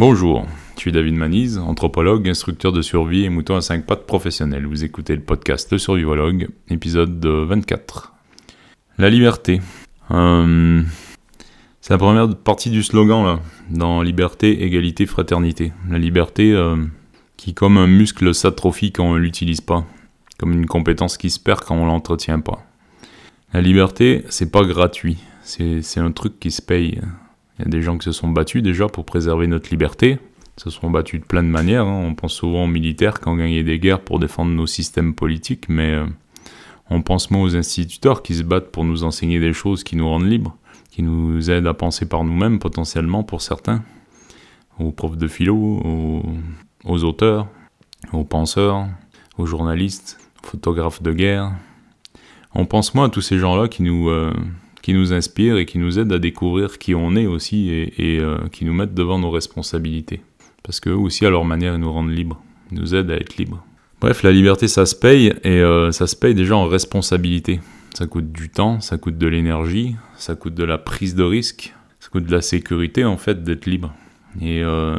Bonjour, je suis David Manise, anthropologue, instructeur de survie et mouton à 5 pattes professionnel. Vous écoutez le podcast Le Survivologue, épisode 24. La liberté. Euh, c'est la première partie du slogan dans liberté, égalité, fraternité. La liberté euh, qui, comme un muscle, s'atrophie quand on ne l'utilise pas, comme une compétence qui se perd quand on l'entretient pas. La liberté, c'est pas gratuit, c'est un truc qui se paye. Il y a des gens qui se sont battus déjà pour préserver notre liberté. Se sont battus de plein de manières. Hein. On pense souvent aux militaires qui ont gagné des guerres pour défendre nos systèmes politiques, mais euh, on pense moins aux instituteurs qui se battent pour nous enseigner des choses qui nous rendent libres, qui nous aident à penser par nous-mêmes potentiellement pour certains, aux profs de philo, aux, auteurs, aux penseurs, aux journalistes, aux photographes de guerre. On pense moins à tous ces gens-là qui nous, euh, qui nous inspirent et qui nous aident à découvrir qui on est aussi et, euh, qui nous mettent devant nos responsabilités. Parce qu'eux aussi, à leur manière, ils nous rendent libres, ils nous aident à être libres. Bref, la liberté, ça se paye et euh, ça se paye déjà en responsabilité. Ça coûte du temps, ça coûte de l'énergie, ça coûte de la prise de risque, ça coûte de la sécurité en fait d'être libre. Et, euh,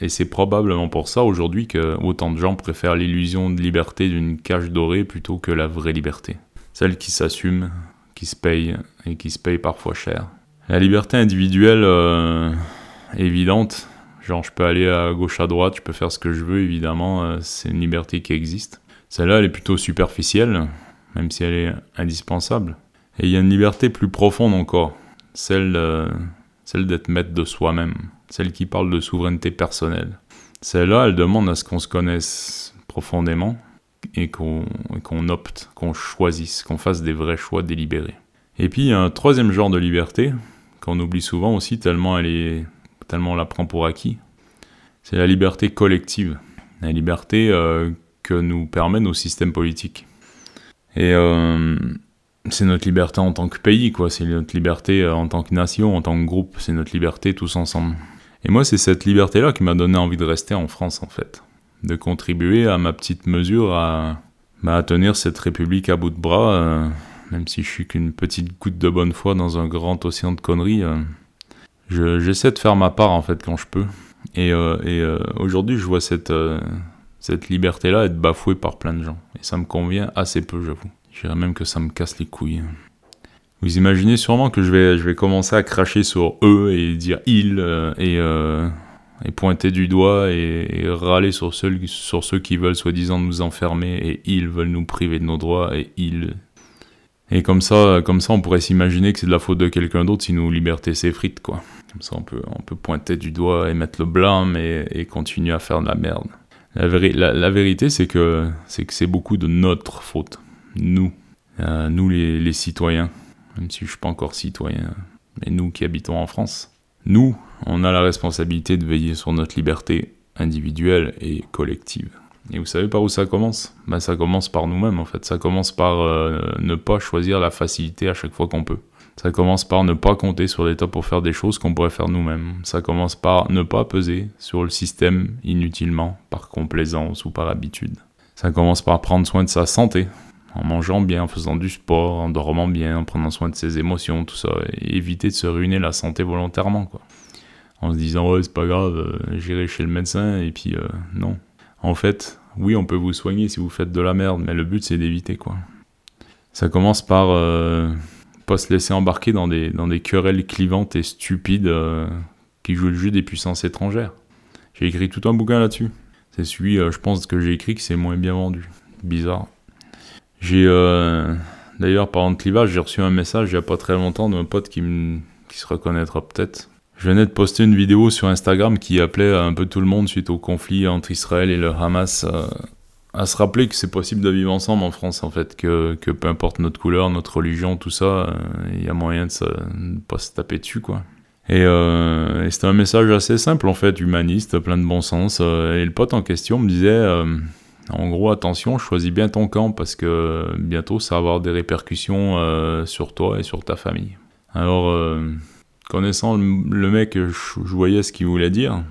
et c'est probablement pour ça aujourd'hui que autant de gens préfèrent l'illusion de liberté d'une cage dorée plutôt que la vraie liberté. Celle qui s'assume, qui se paye et qui se paye parfois cher. La liberté individuelle euh, évidente, genre je peux aller à gauche à droite, je peux faire ce que je veux évidemment, euh, c'est une liberté qui existe. Celle-là elle est plutôt superficielle, même si elle est indispensable. Et il y a une liberté plus profonde encore, celle, euh, celle d'être maître de soi-même, celle qui parle de souveraineté personnelle. Celle-là, elle demande à ce qu'on se connaisse profondément, et qu'on opte, qu'on choisisse, qu'on fasse des vrais choix délibérés. Et puis il y a un troisième genre de liberté qu'on oublie souvent aussi tellement elle est tellement on la prend pour acquis. C'est la liberté collective, la liberté euh, que nous permet nos systèmes politiques. Et euh, c'est notre liberté en tant que pays, quoi. C'est notre liberté euh, en tant que nation, en tant que groupe. C'est notre liberté tous ensemble. Et moi, c'est cette liberté-là qui m'a donné envie de rester en France, en fait de contribuer à ma petite mesure à, bah, tenir cette République à bout de bras, même si je suis qu'une petite goutte de bonne foi dans un grand océan de conneries. Euh, j'essaie de faire ma part en fait quand je peux. Et, euh, aujourd'hui, je vois cette, liberté-là être bafouée par plein de gens. Et ça me convient assez peu, j'avoue. Je dirais même que ça me casse les couilles. Vous imaginez sûrement que je vais, commencer à cracher sur eux et dire ils et pointer du doigt et, râler sur ceux qui veulent soi-disant nous enfermer et ils veulent nous priver de nos droits et ils... Et comme ça, comme ça on pourrait s'imaginer que c'est de la faute de quelqu'un d'autre si nos libertés s'effritent, quoi. Comme ça on peut, on peut pointer du doigt et mettre le blâme et, continuer à faire de la merde. La, la, vérité c'est que c'est beaucoup de notre faute. Nous. Euh, nous les, les citoyens. Même si je suis pas encore citoyen. Mais nous qui habitons en France. Nous, on a la responsabilité de veiller sur notre liberté individuelle et collective. Et vous savez par où ça commence? Ben, Ça commence par nous-mêmes en fait. Ça commence par euh, ne pas choisir la facilité à chaque fois qu'on peut. Ça commence par ne pas compter sur l'État pour faire des choses qu'on pourrait faire nous-mêmes. Ça commence par ne pas peser sur le système inutilement, par complaisance ou par habitude. Ça commence par prendre soin de sa santé, en mangeant bien, en faisant du sport, en dormant bien, en prenant soin de ses émotions, tout ça, et éviter de se ruiner la santé volontairement, quoi. En se disant, ouais, c'est pas grave, euh, j'irai chez le médecin, et puis euh, non. En fait, oui, on peut vous soigner si vous faites de la merde, mais le but c'est d'éviter, quoi. Ça commence par euh, pas se laisser embarquer dans des, dans des querelles clivantes et stupides qui jouent le jeu des puissances étrangères. J'ai écrit tout un bouquin là-dessus. C'est celui, je pense, que j'ai écrit que c'est moins bien vendu. Bizarre. J'ai euh, d'ailleurs, parlant de clivage, j'ai reçu un message il n'y a pas très longtemps d'un pote qui, qui se reconnaîtra peut-être. Je venais de poster une vidéo sur Instagram qui appelait un peu tout le monde suite au conflit entre Israël et le Hamas euh, à se rappeler que c'est possible de vivre ensemble en France en fait, que, peu importe notre couleur, notre religion, tout ça, euh, il y a moyen de ne pas se taper dessus quoi. Et, et c'était un message assez simple en fait, humaniste, plein de bon sens. et le pote en question me disait en gros, attention, choisis bien ton camp parce que bientôt ça va avoir des répercussions euh, sur toi et sur ta famille. Alors, euh, connaissant le, mec, je, voyais ce qu'il voulait dire.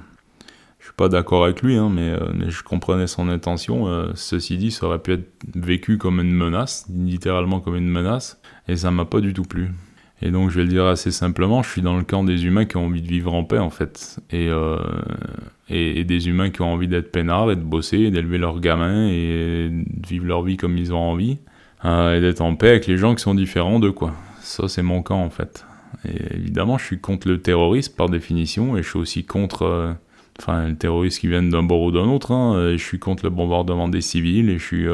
Je suis pas d'accord avec lui, hein, mais, euh, mais, je comprenais son intention. ceci dit, ça aurait pu être vécu comme une menace, littéralement comme une menace, et ça m'a pas du tout plu. Et donc, je vais le dire assez simplement, je suis dans le camp des humains qui ont envie de vivre en paix, en fait. Et, euh, des humains qui ont envie d'être peinards et de bosser, d'élever leurs gamins et de vivre leur vie comme ils ont envie. Euh, et d'être en paix avec les gens qui sont différents d'eux, quoi. Ça, c'est mon camp, en fait. Évidemment, je suis contre le terrorisme, par définition, et je suis aussi contre... Euh, enfin, le terroriste qui viennent d'un bord ou d'un autre, hein, je suis contre le bombardement des civils, et je suis...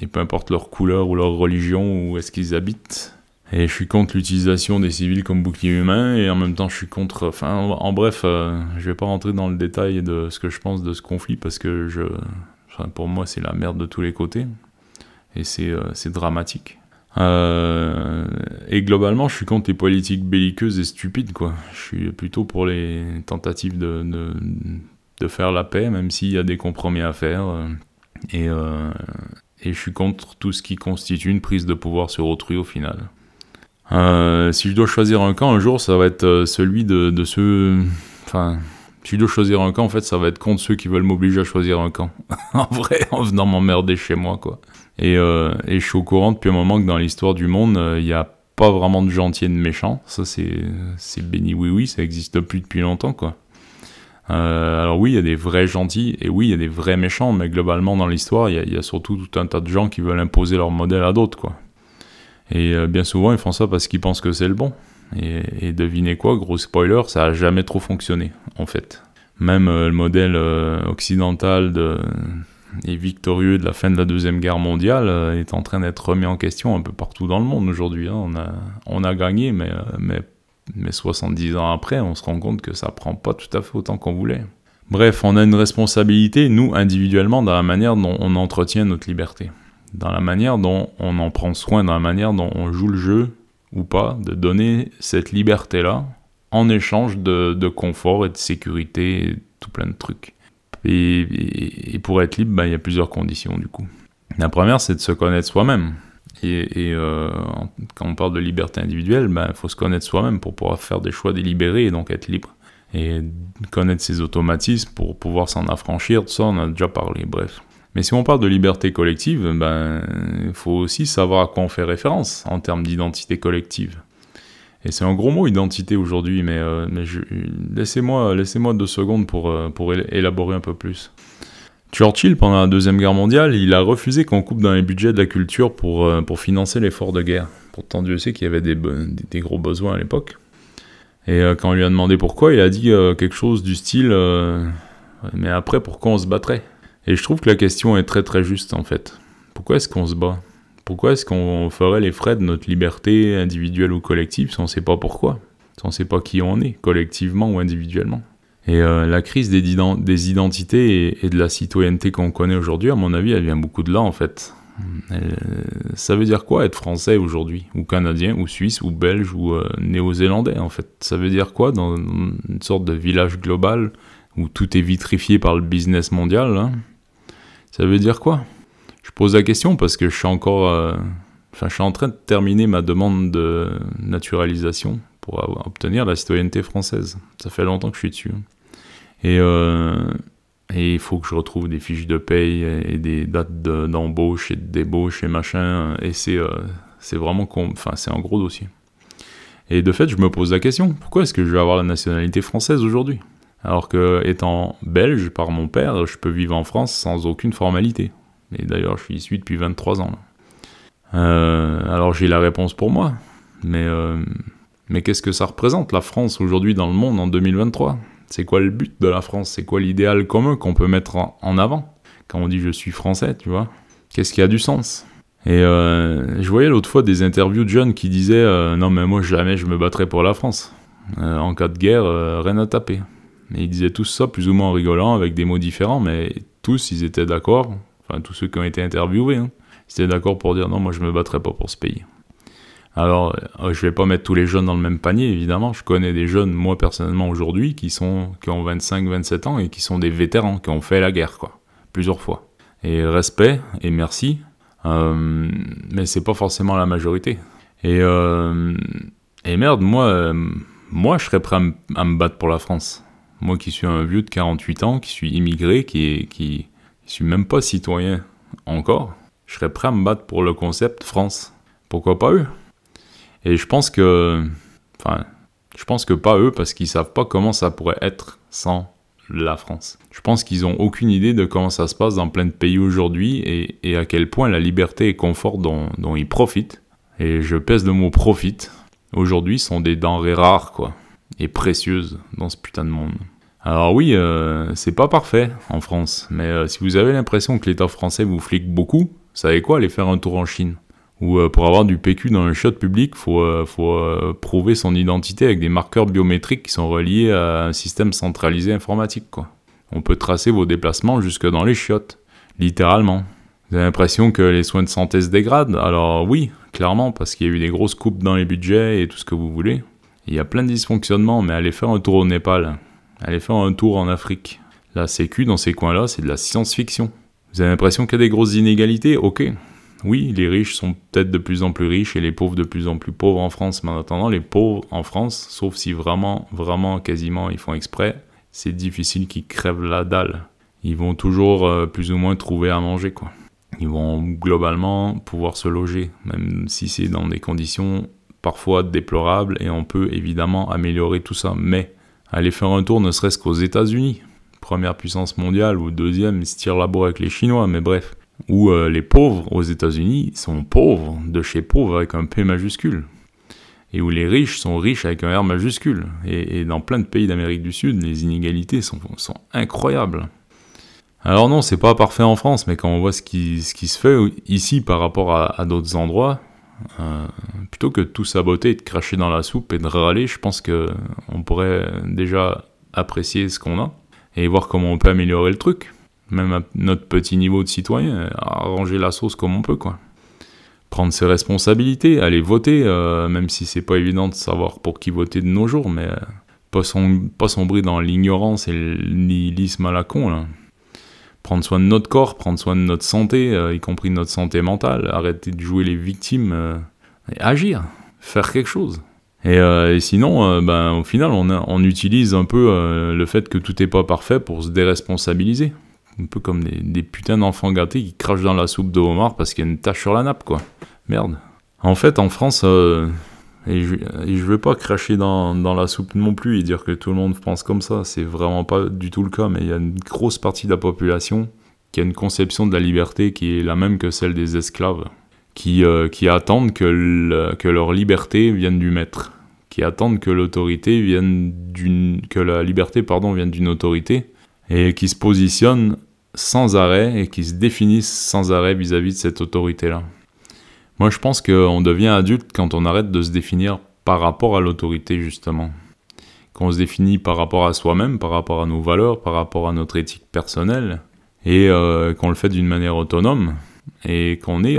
et peu importe leur couleur ou leur religion, ou est-ce qu'ils habitent, et je suis contre l'utilisation des civils comme bouclier humain, et en même temps je suis contre... Enfin, en, bref, euh, je vais pas rentrer dans le détail de ce que je pense de ce conflit, parce que pour moi c'est la merde de tous les côtés, et c'est euh, dramatique. Euh, et globalement, je suis contre les politiques belliqueuses et stupides, quoi. Je suis plutôt pour les tentatives de, de, faire la paix, même s'il y a des compromis à faire. Et, et je suis contre tout ce qui constitue une prise de pouvoir sur autrui au final. Euh, si je dois choisir un camp un jour, ça va être euh, celui de, de ceux. Enfin, si je dois choisir un camp, en fait, ça va être contre ceux qui veulent m'obliger à choisir un camp. en vrai, en venant m'emmerder chez moi, quoi. Et, euh, et, je suis au courant depuis un moment que dans l'histoire du monde, il n'y a pas vraiment de gentils et de méchants. Ça, c'est, béni oui oui, ça existe plus depuis longtemps, quoi. alors oui, il y a des vrais gentils, et oui, il y a des vrais méchants, mais globalement, dans l'histoire, il y, a surtout tout un tas de gens qui veulent imposer leur modèle à d'autres. Et euh, bien souvent, ils font ça parce qu'ils pensent que c'est le bon. Et, devinez quoi, gros spoiler, ça a jamais trop fonctionné, en fait. Même euh, le modèle euh, occidental de, et victorieux de la fin de la Deuxième Guerre mondiale est en train d'être remis en question un peu partout dans le monde aujourd'hui. Hein. On, a, on a gagné, mais, mais, mais 70 ans après, on se rend compte que ça prend pas tout à fait autant qu'on voulait. Bref, on a une responsabilité, nous, individuellement, dans la manière dont on entretient notre liberté dans la manière dont on en prend soin, dans la manière dont on joue le jeu ou pas, de donner cette liberté-là en échange de, confort et de sécurité et tout plein de trucs. Et, pour être libre, ben, il y a plusieurs conditions du coup. La première, c'est de se connaître soi-même. Et, euh, quand on parle de liberté individuelle, il ben, faut se connaître soi-même pour pouvoir faire des choix délibérés et donc être libre. Et connaître ses automatismes pour pouvoir s'en affranchir, tout ça, on a déjà parlé, bref. Mais si on parle de liberté collective, ben, il faut aussi savoir à quoi on fait référence en termes d'identité collective. Et c'est un gros mot, identité, aujourd'hui, mais, euh, mais laissez-moi laissez deux secondes pour, euh, pour élaborer un peu plus. Churchill, pendant la Deuxième Guerre mondiale, il a refusé qu'on coupe dans les budgets de la culture pour, euh, pour financer l'effort de guerre. Pourtant, Dieu sait qu'il y avait des, des, gros besoins à l'époque. Et quand on lui a demandé pourquoi, il a dit quelque chose du style Mais après, pourquoi on se battrait? Et je trouve que la question est très très juste en fait. Pourquoi est-ce qu'on se bat? Pourquoi est-ce qu'on ferait les frais de notre liberté individuelle ou collective si on ne sait pas pourquoi Si on ne sait pas qui on est, collectivement ou individuellement. Et euh, la crise des, identités et, de la citoyenneté qu'on connaît aujourd'hui, à mon avis, elle vient beaucoup de là en fait. Ça veut dire quoi être français aujourd'hui Ou canadien, ou suisse, ou belge, ou euh, néo-zélandais en fait? Ça veut dire quoi dans une sorte de village global où tout est vitrifié par le business mondial hein? Ça veut dire quoi? Pose la question parce que je suis encore. Euh, enfin, je suis en train de terminer ma demande de naturalisation pour obtenir la citoyenneté française. Ça fait longtemps que je suis dessus. Et, euh, il faut que je retrouve des fiches de paye et des dates d'embauche et de débauche et machin. Et c'est euh, c'est vraiment. Enfin, c'est un gros dossier. Et de fait, je me pose la question pourquoi est-ce que je vais avoir la nationalité française aujourd'hui? Alors que, étant belge par mon père, je peux vivre en France sans aucune formalité. Et d'ailleurs, je suis issu depuis 23 ans. Euh, alors j'ai la réponse pour moi. Mais, euh, mais qu'est-ce que ça représente, la France, aujourd'hui dans le monde, en 2023 C'est quoi le but de la France? C'est quoi l'idéal commun qu'on peut mettre en avant? Quand on dit je suis français, tu vois Qu'est-ce qui a du sens? Et euh, je voyais l'autre fois des interviews de jeunes qui disaient Non, mais moi jamais je me battrai pour la France. en cas de guerre, rien à taper. Et ils disaient tous ça plus ou moins en rigolant, avec des mots différents, mais tous, ils étaient d'accord, enfin tous ceux qui ont été interviewés, hein, ils étaient d'accord pour dire non, moi je me battrai pas pour ce pays. Alors, euh, je vais pas mettre tous les jeunes dans le même panier, évidemment. Je connais des jeunes, moi personnellement aujourd'hui, qui, qui ont 25-27 ans et qui sont des vétérans, qui ont fait la guerre, quoi, plusieurs fois. Et respect et merci, euh, mais c'est pas forcément la majorité. Et, euh, et merde, moi, euh, moi je serais prêt à me battre pour la France. Moi qui suis un vieux de 48 ans, qui suis immigré, qui, qui, suis même pas citoyen encore, je serais prêt à me battre pour le concept France. Pourquoi pas eux? Et je pense que, enfin, je pense que pas eux parce qu'ils savent pas comment ça pourrait être sans la France. Je pense qu'ils ont aucune idée de comment ça se passe dans plein de pays aujourd'hui et, à quel point la liberté et confort dont, dont ils profitent, et je pèse le mot profite, aujourd'hui sont des denrées rares, quoi, et précieuses dans ce putain de monde. Alors oui, euh, c'est pas parfait en France, mais euh, si vous avez l'impression que l'État français vous flique beaucoup, savez quoi, aller faire un tour en Chine. Ou euh, pour avoir du PQ dans le shot public, faut, faut prouver son identité avec des marqueurs biométriques qui sont reliés à un système centralisé informatique, quoi. On peut tracer vos déplacements jusque dans les chiottes, littéralement. Vous avez l'impression que les soins de santé se dégradent? Alors oui, clairement, parce qu'il y a eu des grosses coupes dans les budgets et tout ce que vous voulez. Il y a plein de dysfonctionnements, mais allez faire un tour au Népal, allez faire un tour en Afrique. La Sécu, dans ces coins-là, c'est de la science-fiction. Vous avez l'impression qu'il y a des grosses inégalités? Ok. Oui, les riches sont peut-être de plus en plus riches et les pauvres de plus en plus pauvres en France, mais en attendant, les pauvres en France, sauf si vraiment, vraiment, quasiment, ils font exprès, c'est difficile qu'ils crèvent la dalle. Ils vont toujours euh, plus ou moins trouver à manger, quoi. Ils vont globalement pouvoir se loger, même si c'est dans des conditions parfois déplorables, et on peut évidemment améliorer tout ça. Mais aller faire un tour ne serait-ce qu'aux États-Unis, première puissance mondiale, ou deuxième, ils se tirent la bourre avec les Chinois, mais bref. Ou euh, les pauvres aux États-Unis sont pauvres, de chez pauvres avec un P majuscule et où les riches sont riches avec un R majuscule. Et, dans plein de pays d'Amérique du Sud, les inégalités sont, incroyables. Alors non, c'est pas parfait en France, mais quand on voit ce qui se fait ici par rapport à, d'autres endroits, euh, plutôt que tout saboter et de cracher dans la soupe et de râler, je pense que on pourrait déjà apprécier ce qu'on a et voir comment on peut améliorer le truc, même à notre petit niveau de citoyen, arranger la sauce comme on peut, quoi prendre ses responsabilités, aller voter, euh, même si c'est pas évident de savoir pour qui voter de nos jours, mais euh, pas, pas sombrer dans l'ignorance et le nihilisme à la con. Là. Prendre soin de notre corps, prendre soin de notre santé, euh, y compris notre santé mentale, arrêter de jouer les victimes, et agir, faire quelque chose. Et, sinon, ben, au final, on, utilise un peu le fait que tout n'est pas parfait pour se déresponsabiliser. Un peu comme des, des putains d'enfants gâtés qui crachent dans la soupe de homard parce qu'il y a une tache sur la nappe, quoi. Merde. En fait, en France, euh, et, je, et vais pas cracher dans, dans, la soupe non plus et dire que tout le monde pense comme ça, c'est vraiment pas du tout le cas, mais il y a une grosse partie de la population qui a une conception de la liberté qui est la même que celle des esclaves, qui, euh, qui attendent que, que leur liberté vienne du maître, qui attendent que l'autorité vienne que la liberté, pardon, vienne d'une autorité, et qui se positionnent sans arrêt et qui se définissent sans arrêt vis-à-vis de cette autorité-là. Moi, je pense qu'on devient adulte quand on arrête de se définir par rapport à l'autorité, justement. Qu'on se définit par rapport à soi-même, par rapport à nos valeurs, par rapport à notre éthique personnelle, et euh, qu'on le fait d'une manière autonome, et qu'on est,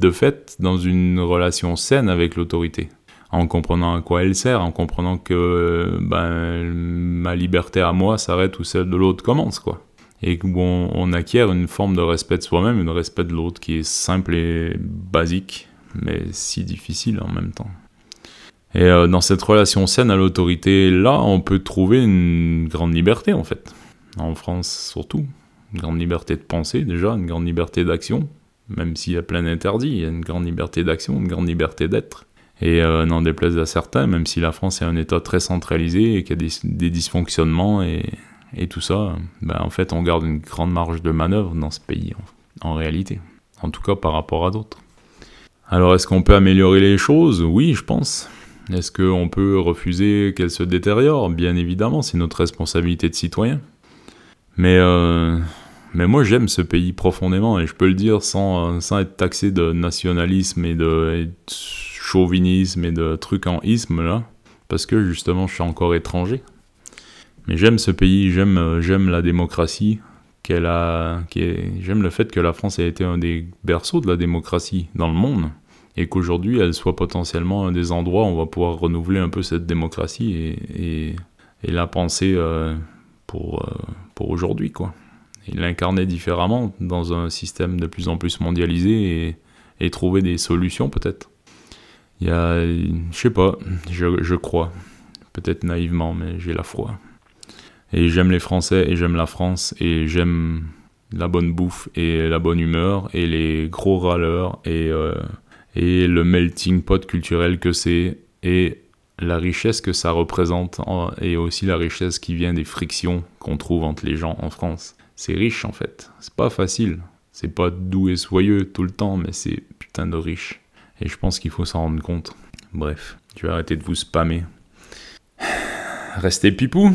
de fait, dans une relation saine avec l'autorité en comprenant à quoi elle sert, en comprenant que ben, ma liberté à moi s'arrête où celle de l'autre commence, quoi et où on, acquiert une forme de respect de soi-même, une respect de l'autre qui est simple et basique, mais si difficile en même temps. Et euh, dans cette relation saine à l'autorité, là, on peut trouver une grande liberté en fait. En France surtout. Une grande liberté de penser déjà, une grande liberté d'action, même s'il y a plein d'interdits, il y a une grande liberté d'action, une grande liberté d'être. Et euh, n'en déplaise à certains, même si la France est un État très centralisé et qu'il y a des, des dysfonctionnements et et tout ça, ben, en fait, on garde une grande marge de manœuvre dans ce pays, en, réalité. En tout cas, par rapport à d'autres. Alors, est-ce qu'on peut améliorer les choses? Oui, je pense. Est-ce qu'on peut refuser qu'elles se détériorent? Bien évidemment, c'est notre responsabilité de citoyen. Mais, euh, mais moi, j'aime ce pays profondément, et je peux le dire sans, sans être taxé de nationalisme et de, chauvinisme et de trucs en isme, là, parce que justement, je suis encore étranger. Mais j'aime ce pays, j'aime euh, j'aime la démocratie qu'elle a, j'aime le fait que la France ait été un des berceaux de la démocratie dans le monde et qu'aujourd'hui elle soit potentiellement un des endroits où on va pouvoir renouveler un peu cette démocratie et, et, la penser euh, pour, euh, pour aujourd'hui quoi. Et l'incarner différemment dans un système de plus en plus mondialisé et, et trouver des solutions peut-être. Il y a, je sais pas, je, je crois, peut-être naïvement, mais j'ai la foi. Et j'aime les Français et j'aime la France et j'aime la bonne bouffe et la bonne humeur et les gros râleurs et, euh, et le melting pot culturel que c'est et la richesse que ça représente et aussi la richesse qui vient des frictions qu'on trouve entre les gens en France. C'est riche en fait, c'est pas facile, c'est pas doux et soyeux tout le temps, mais c'est putain de riche. Et je pense qu'il faut s'en rendre compte. Bref, je vais arrêter de vous spammer. Restez pipou